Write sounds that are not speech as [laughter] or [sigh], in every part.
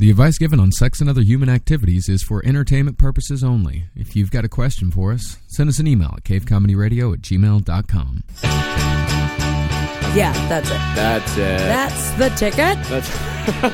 The advice given on sex and other human activities is for entertainment purposes only. If you've got a question for us, send us an email at cavecomedyradio at gmail.com. Yeah, that's it. That's it. That's the ticket. That's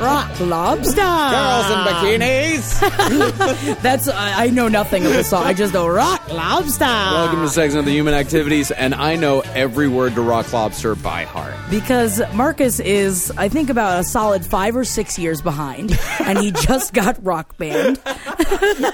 Rock lobster. girls in bikinis. [laughs] That's I, I know nothing of the song. I just know rock lobster. Welcome to Sex and the Human Activities, and I know every word to Rock Lobster by heart. because Marcus is, I think, about a solid five or six years behind, and he just got Rock Band. [laughs]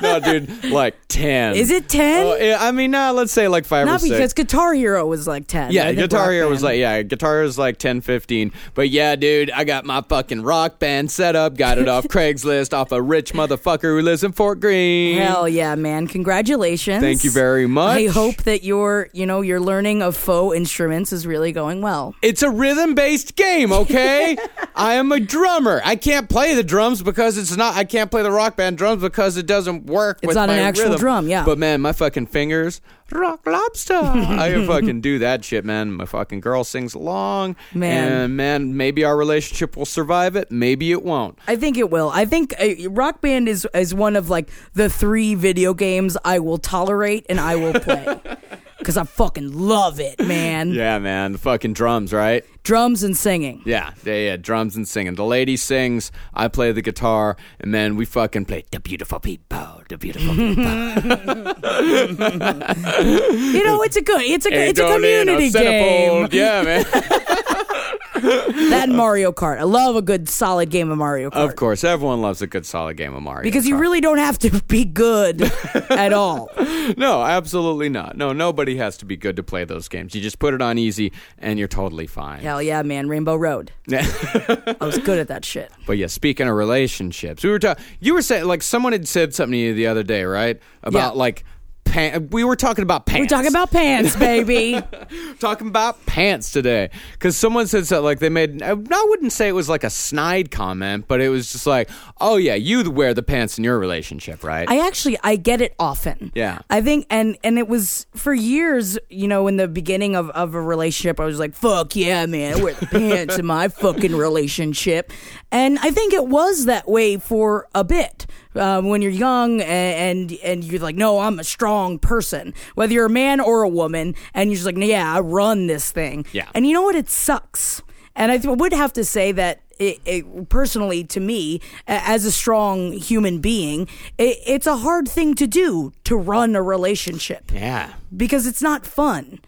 No, dude, like ten. Is it 10? Oh, yeah, I mean, nah, let's say like five Not or six. because Guitar Hero was like ten. Yeah, Guitar Hero was like, yeah, Guitar is like 10, 15. But yeah, dude, I got my fucking rock band set up, got it off [laughs] Craigslist, off a rich motherfucker who lives in Fort Greene. Hell yeah, man! Congratulations. Thank you very much. I hope that your, you know, your learning of faux instruments is really going well. It's a rhythm based game, okay? [laughs] I am a drummer. I can't play the drums because it's not, I can't play the rock band drums because it doesn't work It's with not an actual rhythm. drum, yeah. But man, my fucking fingers, rock lobster. [laughs] I fucking do that shit, man. My fucking girl sings along. Man. And man, maybe our relationship will survive it. Maybe it won't. I think it will. I think uh, Rock Band is is one of like the three video games I will tolerate and I will play [laughs] because I fucking love it, man. [laughs] Yeah, man. The fucking drums, right? Drums and singing. Yeah, yeah, yeah. Drums and singing. The lady sings, I play the guitar, and then we fucking play the beautiful people, the beautiful people. [laughs] You know, it's a good, it's a it's a community game. Yeah, man. [laughs] That and Mario Kart. I love a good solid game of Mario Kart. of course, everyone loves a good solid game of Mario. Because you really don't have to be good at all. [laughs] No, absolutely not. No, nobody has to be good to play those games. You just put it on easy, and you're totally fine. Hell yeah, man. Rainbow Road. [laughs] I was good at that shit. But yeah, speaking of relationships, we were talking. You were saying like someone had said something to you the other day, right? About Yeah. like. Pan- we were talking about pants. We're talking about pants, baby. [laughs] talking about pants today because someone said something like they made i wouldn't say it was like a snide comment but it was just like oh yeah you wear the pants in your relationship right I actually I get it often. Yeah. I think and and it was for years, you know, in the beginning of, of a relationship, I was like, fuck yeah, man, I wear the pants in my fucking relationship. And I think it was that way for a bit. Um, when you're young and, and and you're like, no, I'm a strong person. Whether you're a man or a woman, and you're just like, yeah, I run this thing. Yeah. And you know what? It sucks. And I th- would have to say that it, it, personally, to me, as a strong human being, it, it's a hard thing to do to run a relationship yeah because it's not fun.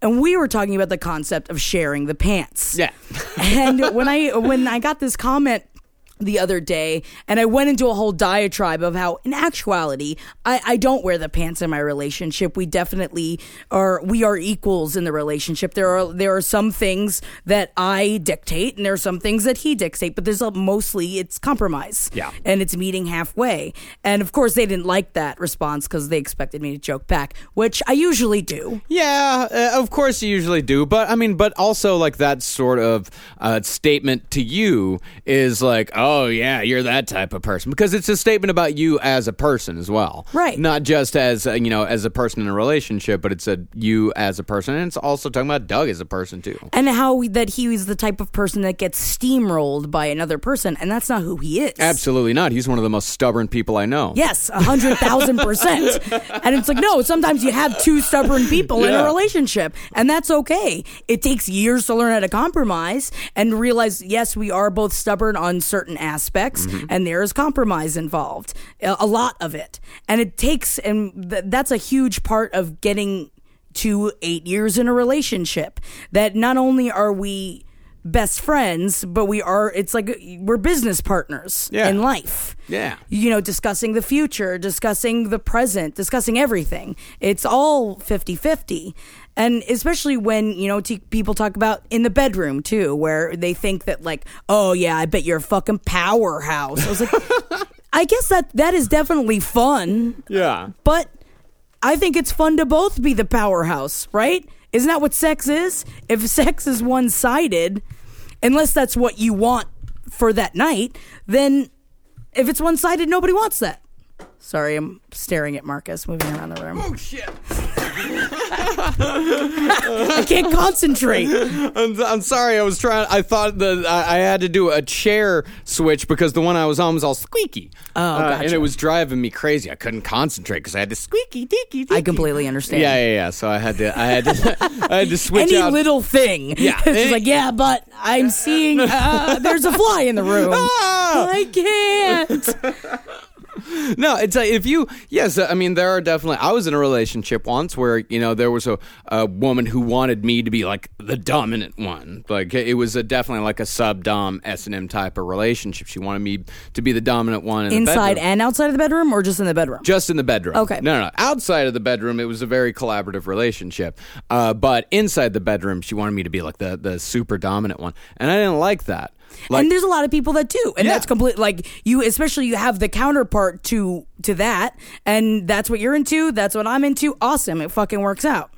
And we were talking about the concept of sharing the pants. yeah [laughs] and when I when I got this comment the other day and I went into a whole diatribe of how in actuality I, I don't wear the pants in my relationship. We definitely are we are equals in the relationship. There are there are some things that I dictate and there are some things that he dictate, but there's a, mostly it's compromise. Yeah. And it's meeting halfway. And of course they didn't like that response because they expected me to joke back, which I usually do. yeah uh, of course you usually do but i mean but also like that sort of uh, statement to you is like oh yeah you're that type of person because it's a statement about you as a person as well Right. not just as uh, you know as a person in a relationship but it's a you as a person and it's also talking about doug as a person too and how that he is the type of person that gets steamrolled by another person, and that's not who he is. Absolutely not. He's one of the most stubborn people I know. Yes, a hundred thousand percent. [laughs] And it's like, no, sometimes you have two stubborn people in a relationship, and that's okay. It takes years to learn how to compromise and realize, yes, we are both stubborn on certain aspects, Mm-hmm. and there is compromise involved, a a lot of it. And it takes, and th- that's a huge part of getting to eight years in a relationship. That not only are we best friends, but we are, it's like we're business partners Yeah. in life Yeah. you know, discussing the future, discussing the present, discussing everything. It's all 50 50. And especially when, you know, t- people talk about in the bedroom too, where they think that, like, oh, yeah, I bet you're a fucking powerhouse. I was like, [laughs] I guess that that is definitely fun, Yeah. but I think it's fun to both be the powerhouse, right? Isn't that what sex is? If sex is one sided, unless that's what you want for that night, then if it's one sided, nobody wants that. Sorry, I'm staring at Marcus moving around the room. Oh shit. I can't concentrate. I'm, I'm sorry. I was trying. I thought that I, I had to do a chair switch because the one I was on was all squeaky. Oh, Uh, and it was driving me crazy. I couldn't concentrate because I had to squeaky, deaky. I completely understand. Yeah, yeah, yeah. So I had to. I had to. [laughs] I had to switch Any out. little thing. Yeah. [laughs] It's like, yeah, but I'm seeing uh, there's a fly in the room. [laughs] Ah! I can't. [laughs] No, it's like if you, yes, I mean, there are definitely, I was in a relationship once where, you know, there was a, a woman who wanted me to be like the dominant one. Like it was a, definitely like a sub dom S&M type of relationship. She wanted me to be the dominant one in Inside and outside of the bedroom, or just in the bedroom? Just in the bedroom. Okay. No, no, no. Outside of the bedroom, it was a very collaborative relationship. Uh, but inside the bedroom, she wanted me to be like the, the super dominant one. And I didn't like that. Like, and there's a lot of people that do, and Yeah. that's complete. Like you, especially you have the counterpart to to that, and that's what you're into. That's what I'm into. Awesome, it fucking works out.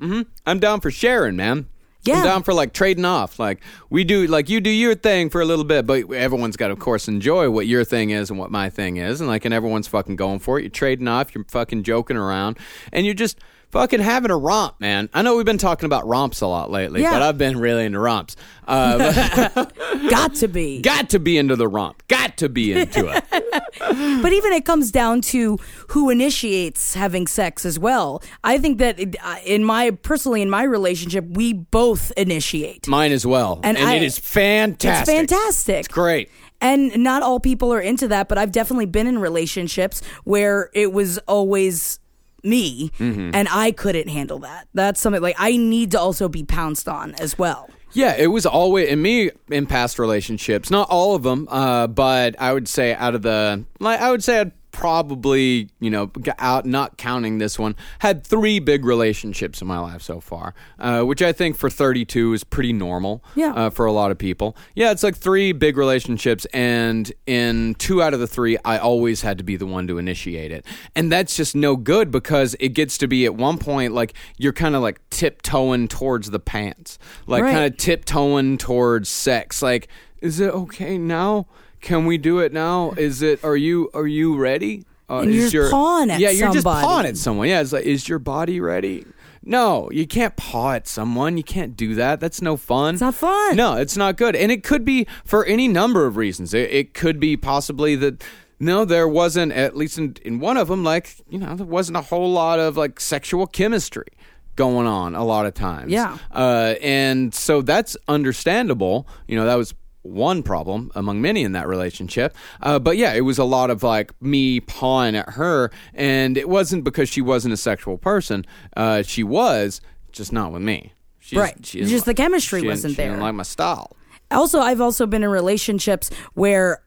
Mm-hmm. I'm down for sharing, man. Yeah. I'm down for like trading off. Like we do, like you do your thing for a little bit, but everyone's got to, of course, enjoy what your thing is and what my thing is, and like, and everyone's fucking going for it. You're trading off. You're fucking joking around, and you're just fucking having a romp, man. I know we've been talking about romps a lot lately, Yeah. but I've been really into romps. Uh, [laughs] [laughs] Got to be. got to be into the romp. Got to be into it. [laughs] But even it comes down to who initiates having sex as well. I think that uh, in my personally in my relationship, we both initiate. Mine as well, And and, I- it is fantastic. It's fantastic. It's great. And not all people are into that, but I've definitely been in relationships where it was always me Mm-hmm. and I couldn't handle that. That's something like I need to also be pounced on as well. Yeah, it was always in me in past relationships. Not all of them, uh, but I would say out of the, like, I would say I'd probably, you know, out not counting this one, had three big relationships in my life so far, uh, which I think for 32 is pretty normal. Yeah. Uh, for a lot of people, yeah, it's like three big relationships, and in two out of the three, I always had to be the one to initiate it, and that's just no good because it gets to be at one point like you're kind of like tiptoeing towards the pants, like Right. kind of tiptoeing towards sex. Like, is it okay now? Can we do it now? Is it? Are you? Are you ready? Uh, And is you're just pawing at yeah, you're just pawing at someone. Yeah, it's like, is your body ready? No, you can't paw at someone. You can't do that. That's no fun. It's not fun. No, it's not good. And it could be for any number of reasons. It, it could be possibly that. No, there wasn't, at least in, in one of them, like, you know, there wasn't a whole lot of like sexual chemistry going on a lot of times. Yeah. Uh, and so that's understandable. You know, that was one problem among many in that relationship. Uh, but yeah, it was a lot of like me pawing at her, and it wasn't because she wasn't a sexual person. Uh, she was, just not with me. She's, Right. she Just the chemistry she wasn't she didn't there. like my style. Also, I've also been in relationships where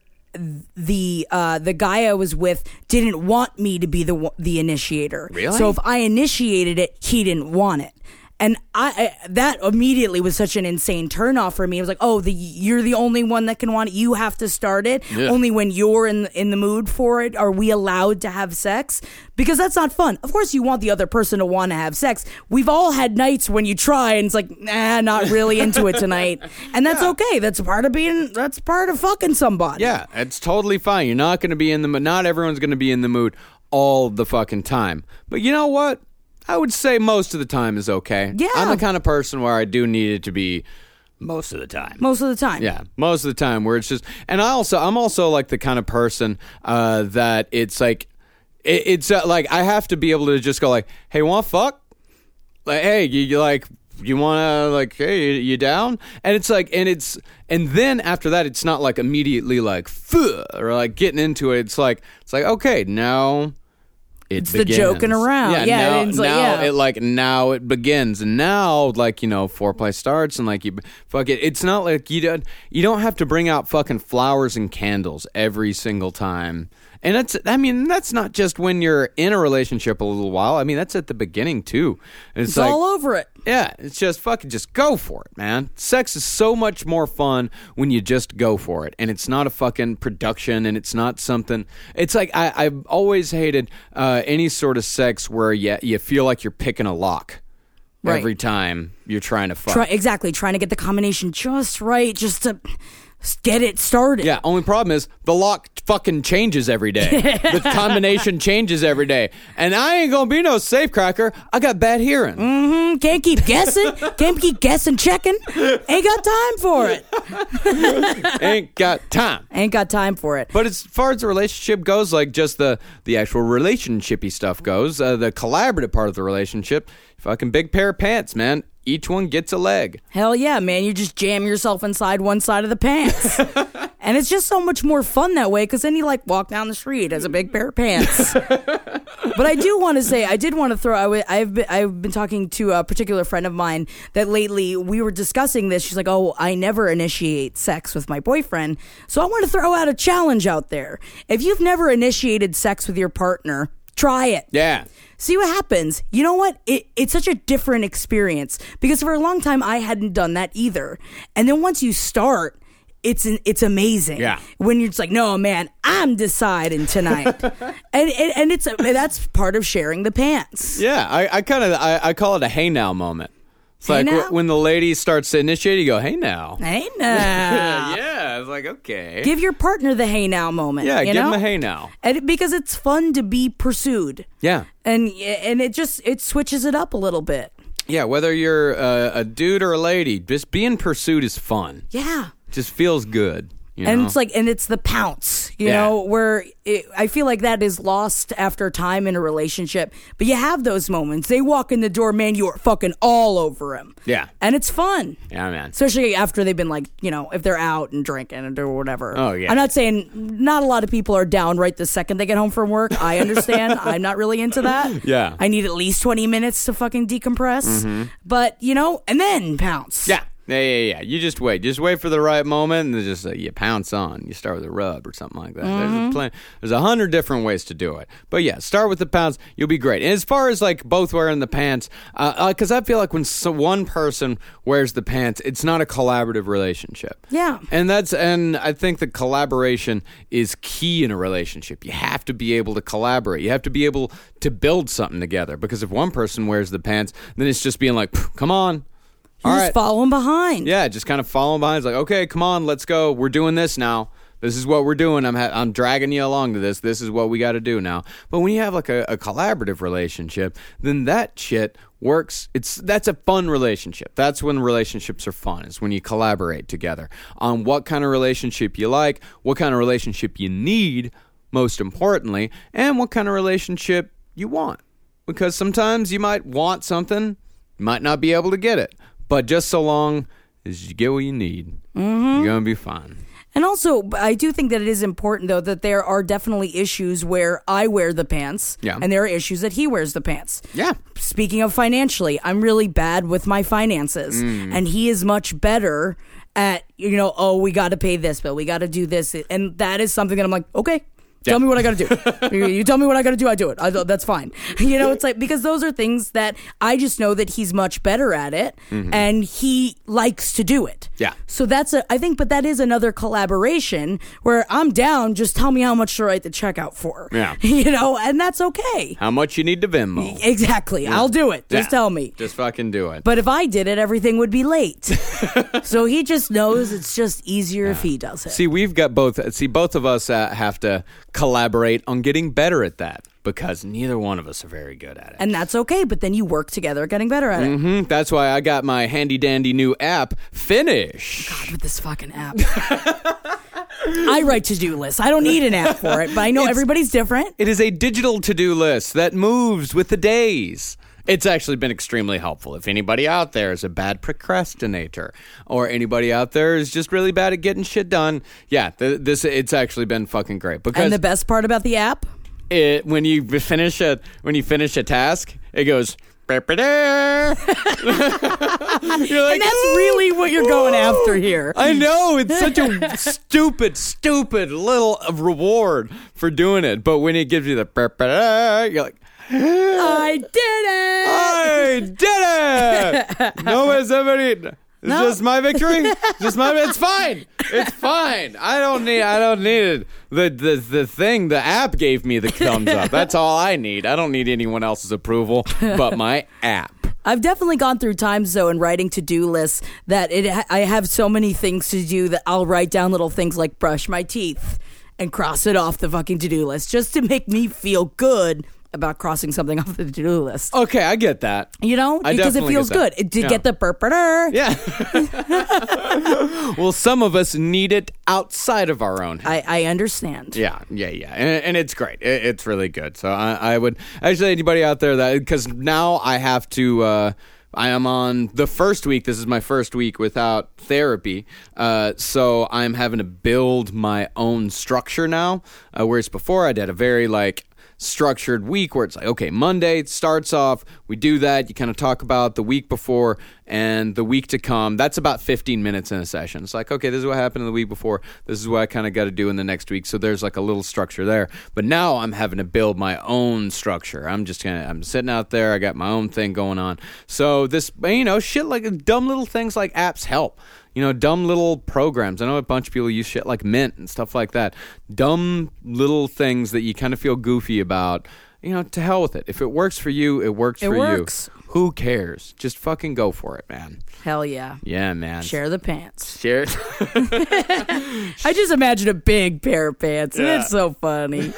the uh, the guy I was with didn't want me to be the the initiator. Really? So if I initiated it, he didn't want it. And I, I that immediately was such an insane turnoff for me. It was like, oh, the you're the only one that can want it. You have to start it. Yeah. Only when you're in in the mood for it are we allowed to have sex because that's not fun. Of course, you want the other person to want to have sex. We've all had nights when you try and it's like, nah, not really into it tonight, [laughs] and that's okay. That's part of being. That's part of fucking somebody. Yeah, it's totally fine. You're not going to be in the mood. Not everyone's going to be in the mood all the fucking time. But you know what? I would say most of the time is okay. Yeah. I'm the kind of person where I do need it to be most of the time. most of the time. Yeah, most of the time where it's just, and I also, I'm also like the kind of person uh, that it's like, it, it's uh, like I have to be able to just go like, hey, want fuck? Like, hey, you, you like, you want to like, hey, you, you down? And it's like, and it's, and then after that, it's not like immediately like, or like getting into it. It's like, it's like, okay, now. It It's the joking around. Yeah, now, it's like, now yeah. it like now it begins and now like you know foreplay starts and like you fuck it it's not like you don't you don't have to bring out fucking flowers and candles every single time and that's i mean that's not just when you're in a relationship a little while i mean that's at the beginning too it's, It's like all over it. yeah, it's just fucking just go for it, man. Sex is so much more fun when you just go for it, and it's not a fucking production, and it's not something. It's like I, I've always hated uh, any sort of sex where you you feel like you're picking a lock Right. every time you're trying to fuck. Try, exactly. Trying to get the combination just right, just to get it started. yeah, only problem is the lock fucking changes every day. [laughs] the combination changes every day. And I ain't gonna be no safe cracker. I got bad hearing. Mm, hmm. Can't keep guessing. Can't keep guessing, checking. Ain't got time for it. [laughs] ain't got time. Ain't got time for it. But as far as the relationship goes, like just the the actual relationshipy stuff goes, uh, the collaborative part of the relationship, fucking big pair of pants, man. Each one gets a leg. Hell yeah, man. You just jam yourself inside one side of the pants. [laughs] and it's just so much more fun that way because then you like walk down the street as a big pair of pants. [laughs] but I do want to say, I did want to throw, I w- I've been, I've been talking to a particular friend of mine that lately we were discussing this. She's like, oh, I never initiate sex with my boyfriend. So I want to throw out a challenge out there. If you've never initiated sex with your partner, try it Yeah. See what happens. You know what? It, it's such a different experience because for a long time I hadn't done that either. And then once you start, it's an, it's amazing. Yeah. When you're just like, no, man, I'm deciding tonight, [laughs] and, and and it's that's part of sharing the pants. Yeah, I, I kind of I, I call it a hey now moment. It's Hey like now? when the lady starts to initiate, you go hey now. Hey [laughs] now, yeah, it's like okay. give your partner the hey now moment. yeah, give know? him a hey now. and it, because it's fun to be pursued, Yeah, and and it just it switches it up a little bit. yeah. Whether you're a, a dude or a lady, just being pursued is fun. Yeah. Just feels good. You and it's like and it's the pounce you Yeah. know where it, i feel like that is lost after time in a relationship but you have those moments they walk in the door man you are fucking all over him Yeah. and it's fun yeah, man. especially after they've been like you know if they're out and drinking and or whatever Oh, yeah. i'm not saying not a lot of people are down right the second they get home from work i understand [laughs] i'm not really into that Yeah. i need at least 20 minutes to fucking decompress mm-hmm. but you know and then pounce Yeah. Yeah, yeah, yeah. You just wait. Just wait for the right moment, and then just uh, you pounce on. You start with a rub or something like that. There's a mm-hmm. plan. There's a hundred different ways to do it. But yeah, start with the pounce. You'll be great. And as far as like both wearing the pants, uh, uh, because I feel like when so one person wears the pants, it's not a collaborative relationship. Yeah. And that's and I think the collaboration is key in a relationship. You have to be able to collaborate. You have to be able to build something together. Because if one person wears the pants, then it's just being like, "Come on." All just right. follow him behind Yeah, just kind of following behind. It's like, okay, come on, let's go. We're doing this now. This is what we're doing. I'm ha- I'm dragging you along to this. This is what we got to do now. But when you have like a, a collaborative relationship, then that shit works. It's that's a fun relationship. That's when relationships are fun. Is when you collaborate together on what kind of relationship you like, what kind of relationship you need, most importantly, and what kind of relationship you want. Because sometimes you might want something, you might not be able to get it. But just so long as you get what you need, you're gonna be fine. And also, I do think that it is important, though, that there are definitely issues where I wear the pants, Yeah. and there are issues that he wears the pants. Yeah. Speaking of financially, I'm really bad with my finances, Mm. and he is much better at, you know, oh, we got to pay this bill, we got to do this, and that is something that I'm like, okay. Tell me what I got to do. [laughs] you, tell me what I got to do. I do it. I, that's fine. [laughs] You know, it's like because those are things that I just know that he's much better at it, and he likes to do it. Mm-hmm. Yeah. So that's a, I think, but that is another collaboration where I'm down. Just tell me how much to write the check out for. Yeah. [laughs] You know, and that's okay. How much you need to Venmo? Exactly. I'll do it. Just Yeah. tell me. Just fucking do it. But if I did it, everything would be late. so he just knows it's just easier if he does it. See, we've got both. See, both of us uh, have to collaborate on getting better at that because neither one of us are very good at it. and that's okay, but then you work together getting better at it. hmm That's why I got my handy dandy new app, Finish. God, with this fucking app. [laughs] I write to do lists. I don't need an app for it, but I know It's- everybody's different. It is a digital to do list that moves with the days. It's actually been extremely helpful. If anybody out there is a bad procrastinator, or anybody out there is just really bad at getting shit done, yeah, th- this it's actually been fucking great because And the best part about the app, it when you finish a when you finish a task, it goes. [laughs] You're like, and that's really what you're going after here. I know it's such a [laughs] stupid, stupid little reward for doing it, but when it gives you the, [laughs] you're like, I did it. I did it! [laughs] no, is somebody? It's No. just my victory. just my. It's fine. It's fine. I don't need. I don't need it. The the the thing. The app gave me the thumbs up. That's all I need. I don't need anyone else's approval but my app. I've definitely gone through times though in writing to-do lists that it I have so many things to do that I'll write down little things like brush my teeth and cross it off the fucking to do list just to make me feel good about crossing something [laughs] off the to do list. Okay, I get that. You know, I because it feels good. It did Yeah. get the burper. Yeah. [laughs] well, some of us need it outside of our own. I, I understand. Yeah, yeah, yeah, and, and it's great. It, it's really good. So I, I would actually anybody out there that because now I have to. Uh, I am on the first week. This is my first week without therapy, uh, so I'm having to build my own structure now. Uh, whereas before I did a very like structured week where it's like, okay, Monday starts off, we do that, you kind of talk about the week before and the week to come. That's about 15 minutes in a session. It's like, okay, this is what happened in the week before. This is what I kind of got to do in the next week. So there's like a little structure there. But now I'm having to build my own structure. I'm just gonna, I'm sitting out there, I got my own thing going on. So this, you know, shit like dumb little things like apps help you know, dumb little programs. I know a bunch of people use shit like Mint and stuff like that. Dumb little things that you kind of feel goofy about. You know, to hell with it. If it works for you, it works It for works. you. Who cares? Just fucking go for it, man. Hell yeah. Yeah, man. Share the pants. Share. [laughs] [laughs] I just imagine a big pair of pants, and it's so funny.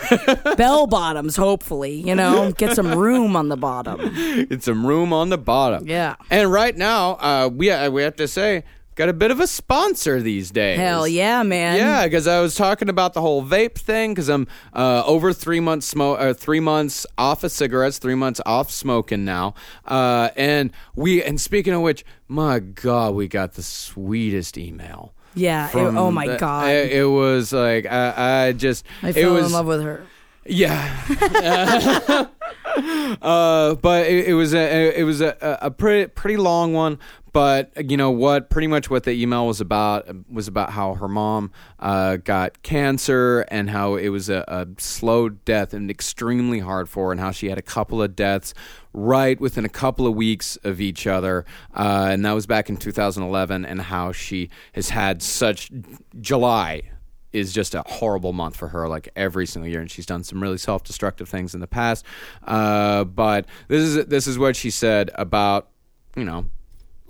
Bell bottoms, hopefully, you know, get some room on the bottom. it's some room on the bottom. Yeah. And right now, uh, we uh, we have to say, got a bit of a sponsor these days. Hell yeah, man. Yeah, because I was talking about the whole vape thing. Because I'm uh, over three months smoke, uh, three months off of cigarettes, three months off smoking now. Uh, and we, and speaking of which, my God, we got the sweetest email. Yeah. it- oh my the- god. It, it was like I, I just, I it fell was, in love with her. yeah. [laughs] [laughs] uh, but it, it was a it was a, a pretty pretty long one. But you know what? Pretty much what the email was about was about how her mom uh, got cancer and how it was a, a slow death and extremely hard for her, and how she had a couple of deaths right within a couple of weeks of each other, uh, and that was back in 2011. And how she has had such July is just a horrible month for her, like every single year, and she's done some really self-destructive things in the past. Uh, but this is this is what she said about you know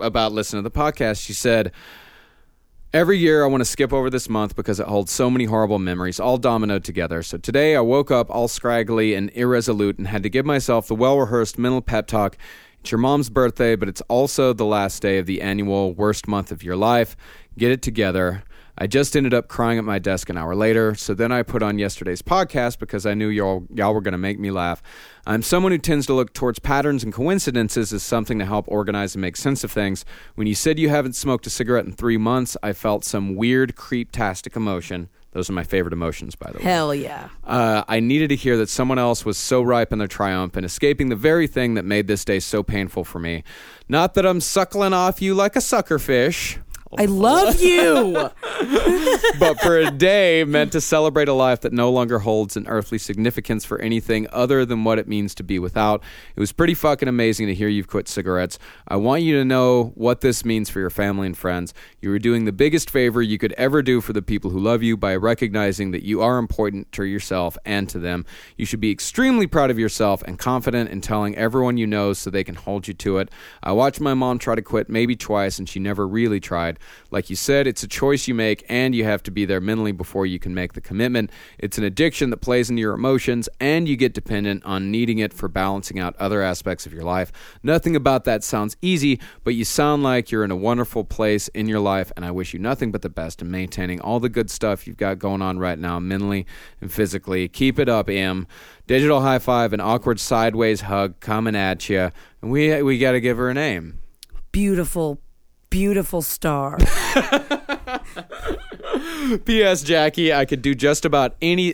about listening to the podcast. She said. Every year, I want to skip over this month because it holds so many horrible memories, all dominoed together. So today, I woke up all scraggly and irresolute and had to give myself the well rehearsed mental pep talk. It's your mom's birthday, but it's also the last day of the annual worst month of your life. Get it together. I just ended up crying at my desk an hour later, so then I put on yesterday's podcast because I knew y'all, y'all were going to make me laugh. I'm someone who tends to look towards patterns and coincidences as something to help organize and make sense of things. When you said you haven't smoked a cigarette in three months, I felt some weird, creep-tastic emotion. Those are my favorite emotions, by the way. Hell yeah. Uh, I needed to hear that someone else was so ripe in their triumph and escaping the very thing that made this day so painful for me. Not that I'm suckling off you like a sucker fish. I love you. [laughs] but for a day meant to celebrate a life that no longer holds an earthly significance for anything other than what it means to be without. It was pretty fucking amazing to hear you've quit cigarettes. I want you to know what this means for your family and friends. You are doing the biggest favor you could ever do for the people who love you by recognizing that you are important to yourself and to them. You should be extremely proud of yourself and confident in telling everyone you know so they can hold you to it. I watched my mom try to quit maybe twice and she never really tried. Like you said, it's a choice you make and you have to be there mentally before you can make the commitment. It's an addiction that plays into your emotions and you get dependent on needing it for balancing out other aspects of your life. Nothing about that sounds easy, but you sound like you're in a wonderful place in your life and I wish you nothing but the best in maintaining all the good stuff you've got going on right now mentally and physically. Keep it up, Em. Digital high five and awkward sideways hug coming at you. And we we got to give her a name. Beautiful, beautiful star. [laughs] P.S. Jackie, I could do just about any.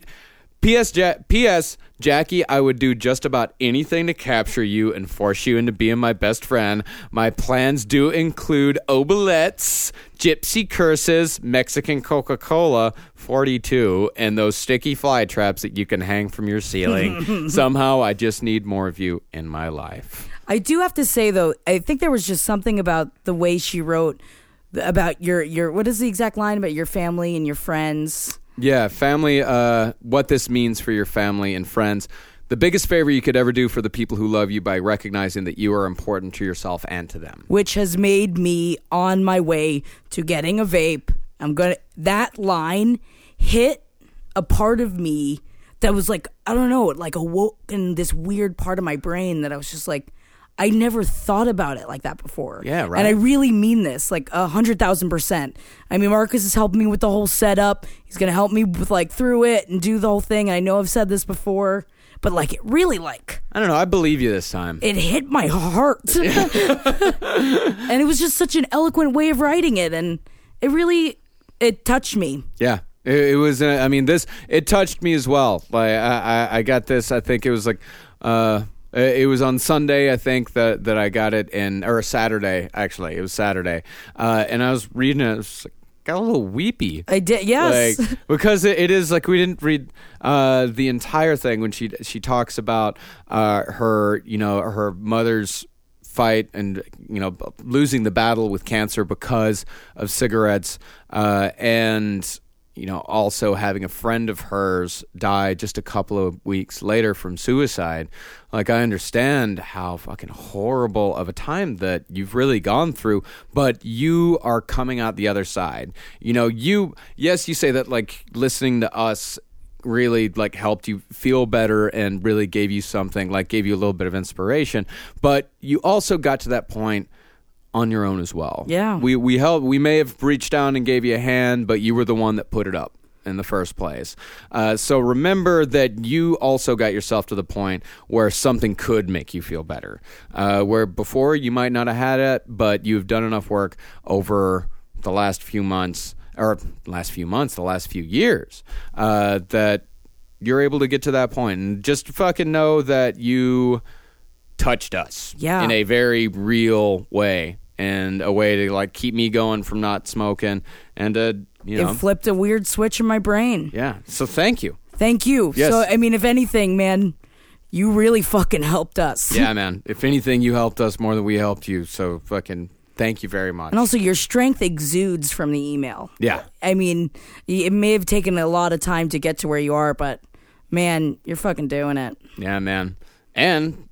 P.S. Ja- P.S. Jackie, I would do just about anything to capture you and force you into being my best friend. My plans do include obelettes, gypsy curses, Mexican Coca Cola 42, and those sticky fly traps that you can hang from your ceiling. [laughs] Somehow, I just need more of you in my life. I do have to say though, I think there was just something about the way she wrote about your your what is the exact line about your family and your friends. Yeah, family, uh, what this means for your family and friends. The biggest favor you could ever do for the people who love you by recognizing that you are important to yourself and to them. which has made me on my way to getting a vape. I'm gonna that line hit a part of me that was like I don't know, it like awoke in this weird part of my brain that I was just like I never thought about it like that before. Yeah, right. And I really mean this, like a hundred thousand percent. I mean, Marcus is helping me with the whole setup. He's gonna help me with like through it and do the whole thing. I know I've said this before, but like it really like I don't know. I believe you this time. it hit my heart, [laughs] [laughs] and it was just such an eloquent way of writing it, and it really it touched me. Yeah. It, it was. Uh, I mean, this it touched me as well. Like I, I, I got this. I think it was like, uh, it was on Sunday. I think that that I got it, and or Saturday actually. It was Saturday, uh, and I was reading it. I was like, got a little weepy. I did, yes. Like, [laughs] because it, it is like we didn't read uh, the entire thing when she she talks about uh, her you know her mother's fight and you know losing the battle with cancer because of cigarettes uh, and you know also having a friend of hers die just a couple of weeks later from suicide like i understand how fucking horrible of a time that you've really gone through but you are coming out the other side. You know you yes you say that like listening to us really like helped you feel better and really gave you something like gave you a little bit of inspiration but you also got to that point on your own as well. Yeah. we we helped we may have reached down and gave you a hand but you were the one that put it up in the first place. Uh, so remember that you also got yourself to the point where something could make you feel better. Uh, where before you might not have had it but you've done enough work over the last few months or last few months, the last few years, uh, that you're able to get to that point. And just fucking know that you touched us Yeah. in a very real way and a way to like keep me going from not smoking and uh you know It flipped a weird switch in my brain. yeah so thank you Thank you. Yes. So, I mean, if anything, man, you really fucking helped us. [laughs] yeah man if anything you helped us more than we helped you so fucking thank you very much And also, your strength exudes from the email. yeah I mean, it may have taken a lot of time to get to where you are, but man, you're fucking doing it. Yeah, man. And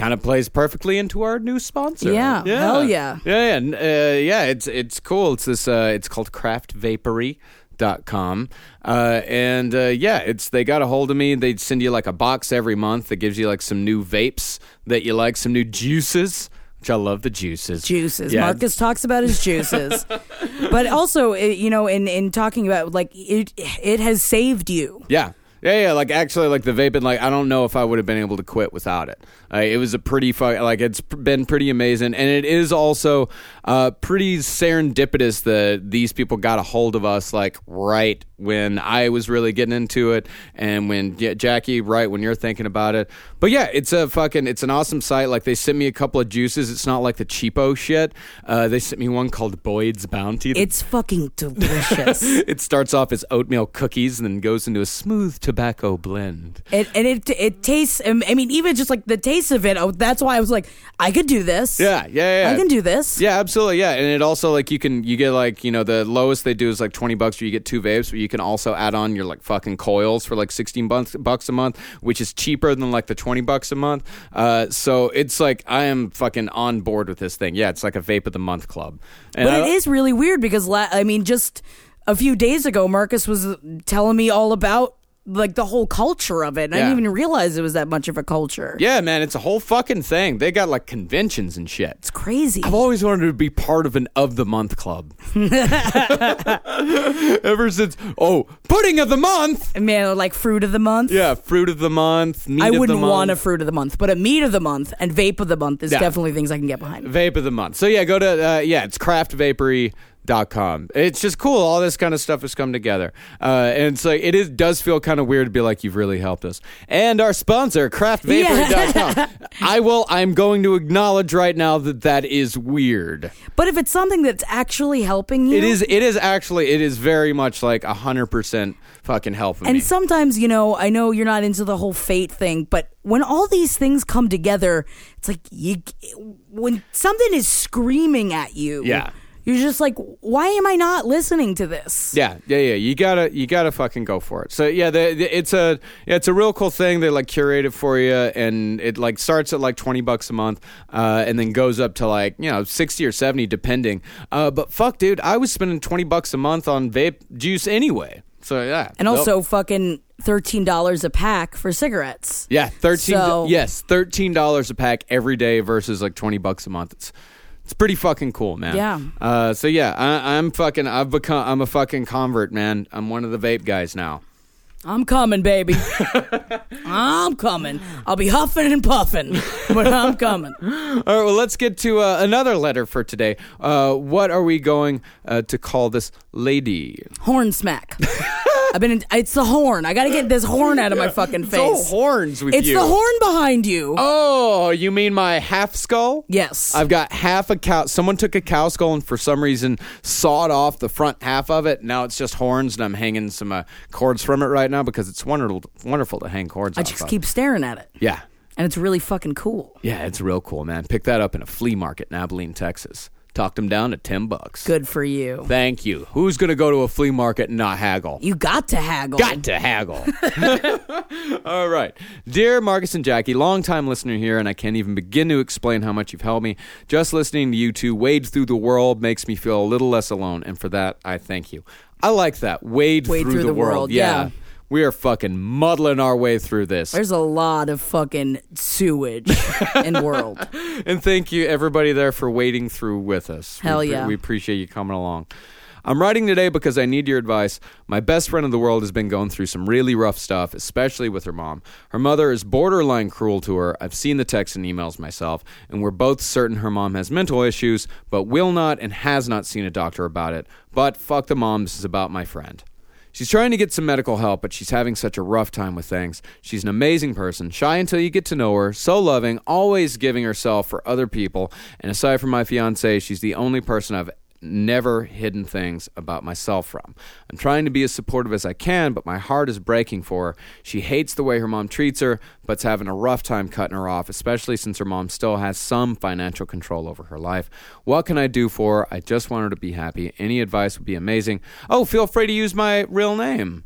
kind of plays perfectly into our new sponsor. Yeah, hell yeah. Yeah, yeah. n- Uh, yeah, it's it's cool. It's this uh it's called Craft Vapory. Dot com uh, and uh, yeah it's they got a hold of me they send you like a box every month that gives you like some new vapes that you like some new juices which I love the juices Juices. Yeah. Marcus talks about his juices, [laughs] but also, it, you know, in in talking about like it, it has saved you. Yeah. Yeah, yeah, like actually, like the vaping, like I don't know if I would have been able to quit without it. Uh, it was a pretty, fu- like it's been pretty amazing, and it is also uh, pretty serendipitous that these people got a hold of us like right when I was really getting into it, and when yeah, Jackie, right when you're thinking about it. But yeah, it's a fucking, it's an awesome site. Like they sent me a couple of juices. It's not like the cheapo shit. Uh, they sent me one called Boyd's Bounty. It's fucking delicious. [laughs] it starts off as oatmeal cookies and then goes into a smooth tobacco blend. It, and it it tastes. I mean, even just like the taste of it. Oh, that's why I was like, I could do this. Yeah, yeah, yeah. I can do this. Yeah, absolutely. Yeah, and it also like you can you get like you know the lowest they do is like twenty bucks, where you get two vapes, but you can also add on your like fucking coils for like sixteen bucks bucks a month, which is cheaper than like the twenty bucks a month. Uh, so it's like I am fucking on board with this thing. Yeah, it's like a vape of the month club. And But I- it is really weird because la- I mean, just a few days ago, Marcus was telling me all about like the whole culture of it. And I didn't even realize it was that much of a culture. Yeah, man, it's a whole fucking thing. They got like conventions and shit. It's crazy. I've always wanted to be part of an of the month club. [laughs] [laughs] Ever since oh, pudding of the month. Man, like fruit of the month. Yeah, fruit of the month. Meat I of the wouldn't month. want a fruit of the month, but a meat of the month and vape of the month is Yeah. definitely things I can get behind. vape of the month. So yeah, go to uh, yeah, it's craftvapory.com. It's just cool. All this kind of stuff has come together, uh, and it's like it is does feel kind of weird to be like you've really helped us. And our sponsor, craftvapory.com. [laughs] I will. I'm going to acknowledge right now that that is weird. But if it's something that's actually helping you, It is. It is actually. It is very much like a hundred percent fucking helping And me. sometimes, you know, I know you're not into the whole fate thing, but when all these things come together, it's like you when something is screaming at you. Yeah. You're just like, why am I not listening to this? Yeah, yeah, yeah. You gotta, you gotta fucking go for it. So yeah, the, the, it's a, it's a real cool thing. They like curate it for you, and it like starts at like twenty bucks a month, uh, and then goes up to like you know sixty or seventy depending. Uh, but fuck, dude, I was spending twenty bucks a month on vape juice anyway. So yeah, And Nope. also fucking thirteen dollars a pack for cigarettes. yeah, thirteen. So- yes, thirteen dollars a pack every day versus like twenty bucks a month. It's it's pretty fucking cool, man. Yeah. Uh, so yeah, I, I'm fucking. I've become. I'm a fucking convert, man. I'm one of the vape guys now. I'm coming, baby. [laughs] I'm coming. I'll be huffing and puffing, but I'm coming. [laughs] All right, well, let's get to uh, another letter for today. Uh, what are we going uh, to call this lady? Horn smack. [laughs] I've been. In, it's the horn. I got to get this horn out of my fucking It's all face. horns with It's you. the horn behind you. Oh, you mean my half skull? yes. I've got half a cow. Someone took a cow skull and for some reason sawed off the front half of it. Now it's just horns, and I'm hanging some uh, cords from it right now because it's wonderful, wonderful to hang cords. I just of. keep staring at it, Yeah, and it's really fucking cool. yeah, it's real cool, man. Pick that up in a flea market in Abilene, Texas. Talked them down to ten bucks. Good for you. Thank you. Who's gonna go to a flea market and not haggle? You got to haggle. Got to haggle. [laughs] All right. Dear Marcus and Jackie, longtime listener here, and I can't even begin to explain how much you've helped me. Just listening to you two wade through the world makes me feel a little less alone, and for that, I thank you. I like that. Wade, Wade through, through the, the world. world, Yeah. yeah. We are fucking muddling our way through this. There's a lot of fucking sewage [laughs] in the world. and thank you, everybody there, for wading through with us. Hell we, yeah. We appreciate you coming along. I'm writing today because I need your advice. My best friend in the world has been going through some really rough stuff, especially with her mom. Her mother is borderline cruel to her. I've seen the texts and emails myself, and we're both certain her mom has mental issues, but will not and has not seen a doctor about it. But fuck the mom, this is about my friend. She's trying to get some medical help, but she's having such a rough time with things. She's an amazing person, shy until you get to know her, so loving, always giving herself for other people. And aside from my fiance, she's the only person I've never hidden things about myself from. I'm trying to be as supportive as I can, but my heart is breaking for her. She hates the way her mom treats her, but's having a rough time cutting her off, especially since her mom still has some financial control over her life. What can I do for her? I just want her to be happy. Any advice would be amazing. Oh, feel free to use my real name.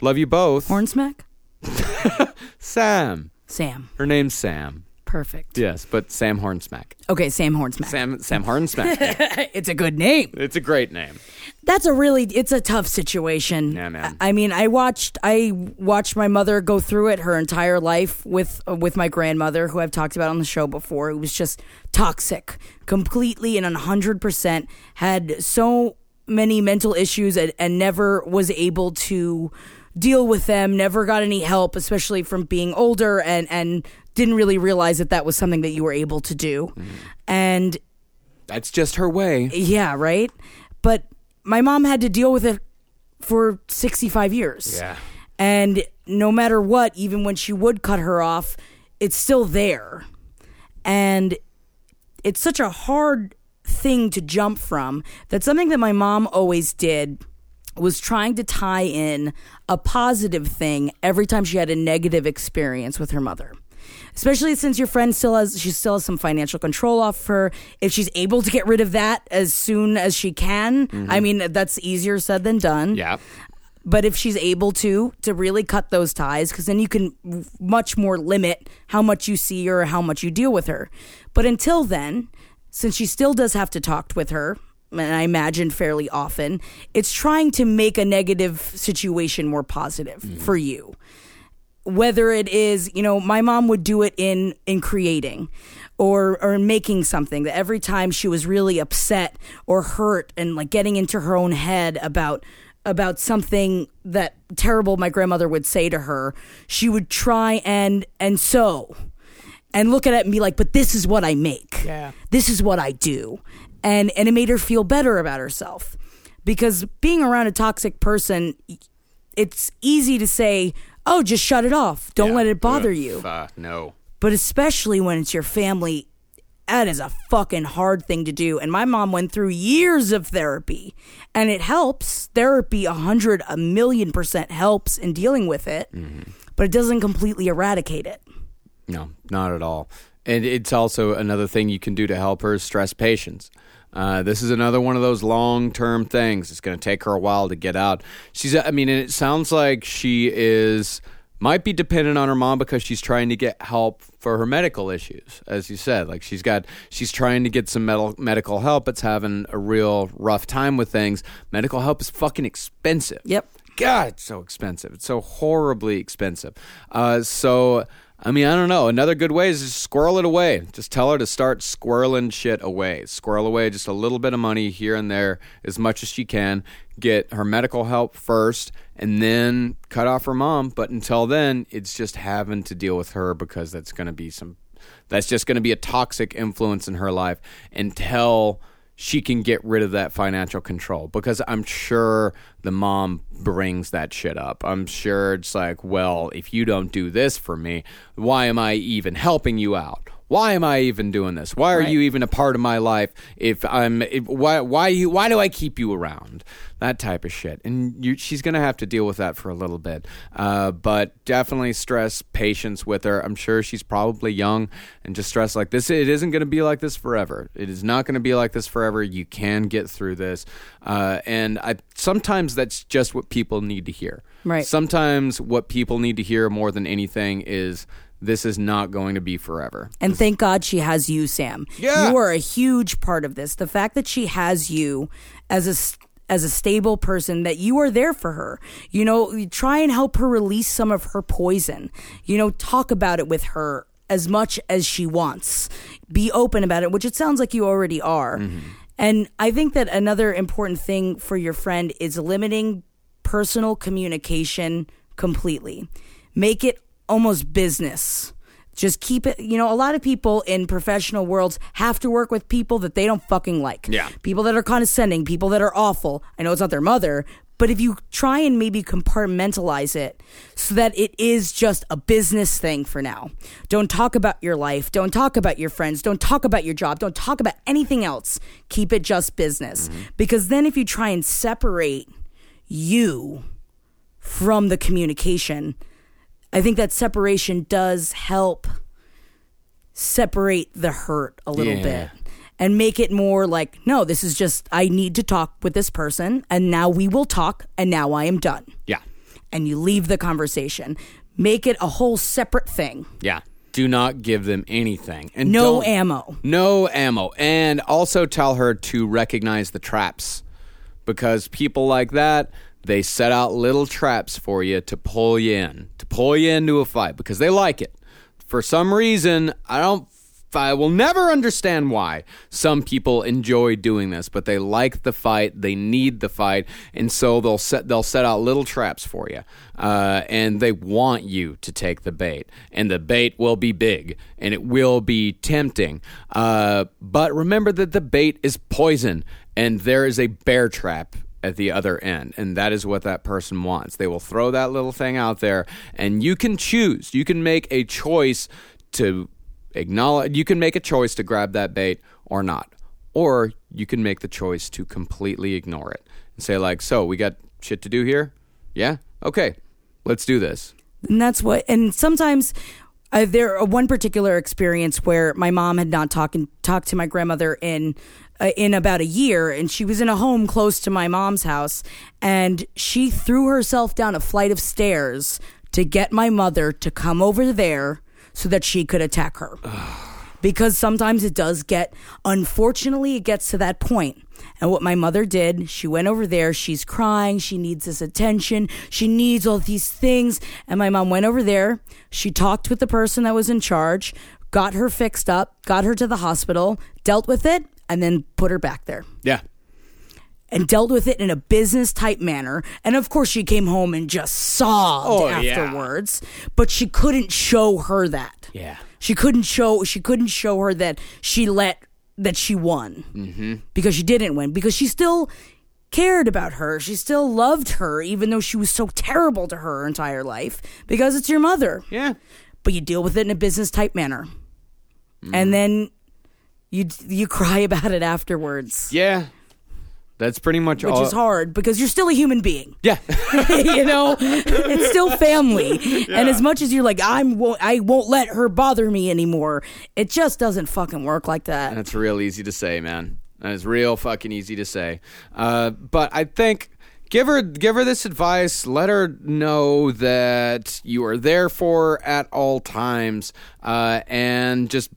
Love you both. Hornsmack? [laughs] Sam. Sam. Her name's Sam. Perfect. Yes, but Sam Hornsmack. Okay, Sam Hornsmack. Sam Sam Hornsmack. [laughs] it's a good name. it's a great name. That's a really it's a tough situation. Yeah, man. I I mean, I watched I watched my mother go through it her entire life with uh, with my grandmother, who I've talked about on the show before. It was just toxic, completely and hundred percent. Had so many mental issues and, and never was able to deal with them. Never got any help, especially from being older, and and didn't really realize that that was something that you were able to do. Mm-hmm. And That's just her way. yeah, right. But my mom had to deal with it for 65 years. Yeah. And no matter what, even when she would cut her off, it's still there. And it's such a hard thing to jump from. That's something that my mom always did was trying to tie in a positive thing every time she had a negative experience with her mother. Especially since your friend still has she still has some financial control off her. If she's able to get rid of that as soon as she can, I mm-hmm. mean that's easier said than done Yeah. but if she's able to to really cut those ties because then you can much more limit how much you see her or how much you deal with her but until then since she still does have to talk with her and i imagine fairly often it's trying to make a negative situation more positive mm-hmm. for you. Whether it is you know my mom would do it in in creating or or making something that every time she was really upset or hurt and like getting into her own head about about something that terrible my grandmother would say to her she would try and and sew and look at it and be like but this is what i make. Yeah. this is what i do and and it made her feel better about herself because being around a toxic person it's easy to say oh just shut it off don't Yeah. let it bother Ugh, you Uh, no. but especially when it's your family that is a fucking hard thing to do and my mom went through years of therapy and it helps therapy a hundred a million percent helps in dealing with it but it doesn't completely eradicate it No, not at all. And it's also another thing you can do to help her is stress patience. Uh, this is another one of those long term things. It's going to take her a while to get out. She's, I mean, it sounds like she is might be dependent on her mom because she's trying to get help for her medical issues as you said like she's got she's trying to get some medical medical help it's having a real rough time with things medical help is fucking expensive Yep. god it's so expensive it's so horribly expensive uh, so I mean, I don't know. Another good way is just squirrel it away. Just tell her to start squirreling shit away. Squirrel away just a little bit of money here and there, as much as she can. Get her medical help first, and then cut off her mom. But until then, it's just having to deal with her because that's going to be some. That's just going to be a toxic influence in her life until she can get rid of that financial control because I'm sure the mom brings that shit up. I'm sure it's like, well, if you don't do this for me, why am I even helping you out? Why am I even doing this? Why are Right. you even a part of my life? If I'm, if, why, why you, why do I keep you around? That type of shit, and you, she's gonna have to deal with that for a little bit. Uh, but definitely stress patience with her. I'm sure she's probably young, and just stress like this. It isn't gonna be like this forever. It is not gonna be like this forever. You can get through this, uh, and I sometimes that's just what people need to hear. Right. Sometimes what people need to hear more than anything is this is not going to be forever. And thank God she has you, Sam. Yeah. You are a huge part of this. The fact that she has you as a as a stable person that you are there for her. You know, try and help her release some of her poison. You know, talk about it with her as much as she wants. Be open about it, which it sounds like you already are. Mm-hmm. And I think that another important thing for your friend is limiting personal communication completely. Make it almost business. Just keep it, you know, a lot of people in professional worlds have to work with people that they don't fucking like. Yeah. People that are condescending, people that are awful. I know it's not their mother, but if you try and maybe compartmentalize it so that it is just a business thing for now. Don't talk about your life. Don't talk about your friends. Don't talk about your job. Don't talk about anything else. Keep it just business. Mm-hmm. Because then if you try and separate you from the communication, I think that separation does help separate the hurt a little Yeah. bit and make it more like, no, this is just, I need to talk with this person, and now we will talk, and now I am done. Yeah. And you leave the conversation. Make it a whole separate thing. Yeah. Do not give them anything. And No ammo. No ammo. And also tell her to recognize the traps. Because people like that, they set out little traps for you to pull you in, to pull you into a fight because they like it. For some reason, I don't I will never understand why some people enjoy doing this, but they like the fight, they need the fight, and so they'll set they'll set out little traps for you, uh, and they want you to take the bait, and the bait will be big and it will be tempting, uh, but remember that the bait is poison, and there is a bear trap at the other end. And that is what that person wants. They will throw that little thing out there, and you can choose. You can make a choice to acknowledge, you can make a choice to grab that bait or not. Or you can make the choice to completely ignore it and say, like, so we got shit to do here? Yeah? Okay, let's do this. and that's what and sometimes uh, there uh, one particular experience where my mom had not talked talked to my grandmother in uh, in about a year and she was in a home close to my mom's house and she threw herself down a flight of stairs to get my mother to come over there so that she could attack her. [sighs] Because sometimes it does get unfortunately it gets to that point. And what my mother did she went over there she's crying she needs this attention she needs all these things. And my mom went over there she talked with the person that was in charge got her fixed up got her to the hospital dealt with it and then put her back there Yeah. and dealt with it in a business type manner. And of course, she came home and just sobbed Oh, yeah. afterwards. But she couldn't show her that. Yeah. She couldn't show. She couldn't show her that she let that she won mm-hmm. because she didn't win because she still cared about her. She still loved her even though she was so terrible to her, entire life because it's your mother. Yeah. But you deal with it in a business type manner, Mm-hmm. and then you you cry [laughs] about it afterwards. Yeah. That's pretty much all Which all. is hard because you're still a human being. Yeah. [laughs] you know, it's still family. And as much as you're like, I'm, wo- I won't let her bother me anymore. It just doesn't fucking work like that. That's real easy to say, man. That is real fucking easy to say. Uh, but I think give her give her this advice. Let her know that you are there for her at all times, uh, and just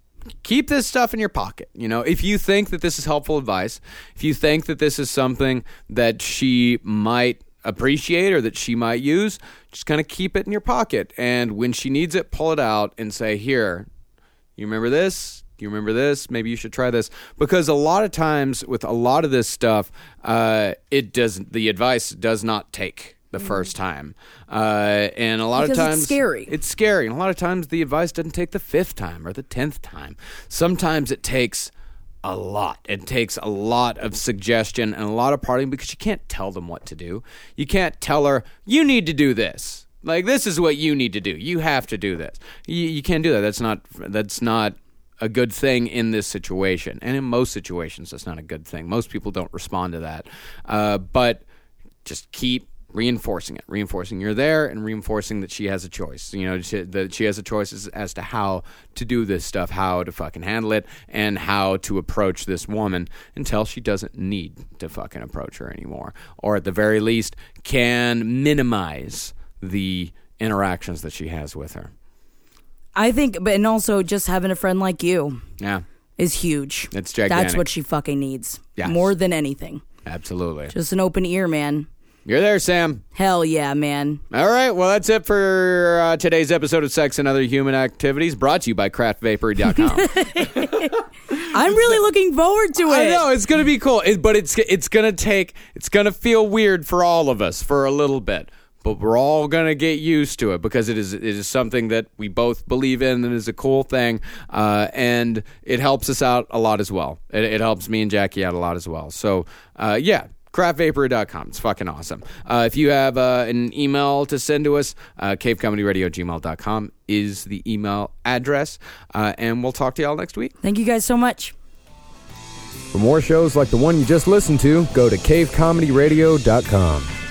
keep this stuff in your pocket. You know, if you think that this is helpful advice, if you think that this is something that she might appreciate or that she might use, just kind of keep it in your pocket. And when she needs it, pull it out and say, "Here, you remember this? Do you remember this? Maybe you should try this." Because a lot of times with a lot of this stuff, uh, it doesn't. The advice does not take the first time, uh, and a lot Because of it's times scary. It's scary, and a lot of times the advice doesn't take the fifth time or the tenth time. Sometimes it takes a lot. It takes a lot of suggestion and a lot of parting because you can't tell them what to do. You can't tell her, you need to do this. Like this is what you need to do. You have to do this. You, you can't do that. That's not that's not a good thing in this situation. And in most situations that's not a good thing. Most people don't respond to that. Uh, but just keep reinforcing it, reinforcing you're there, and reinforcing that she has a choice. You know, she, that she has a choice as, as to how to do this stuff, how to fucking handle it, and how to approach this woman until she doesn't need to fucking approach her anymore, or at the very least can minimize the interactions that she has with her. I think, but and also just having a friend like you Yeah, is huge. It's That's what she fucking needs. Yes. More than anything. absolutely. Just an open ear, man. You're there, Sam. Hell yeah, man. All right, well, that's it for uh, today's episode of Sex and Other Human Activities, brought to you by craftvapory.com. [laughs] [laughs] I'm really looking forward to it. I know it's gonna be cool, it, but it's it's gonna take it's gonna feel weird for all of us for a little bit, but we're all gonna get used to it because it is it is something that we both believe in and is a cool thing, uh, and it helps us out a lot as well. It, it helps me and Jackie out a lot as well. So uh, yeah. craftvapory.com. It's fucking awesome. Uh, if you have uh, an email to send to us, uh, cavecomedyradio@gmail.com is the email address. Uh, and we'll talk to y'all next week. Thank you guys so much. For more shows like the one you just listened to, go to cavecomedyradio.com.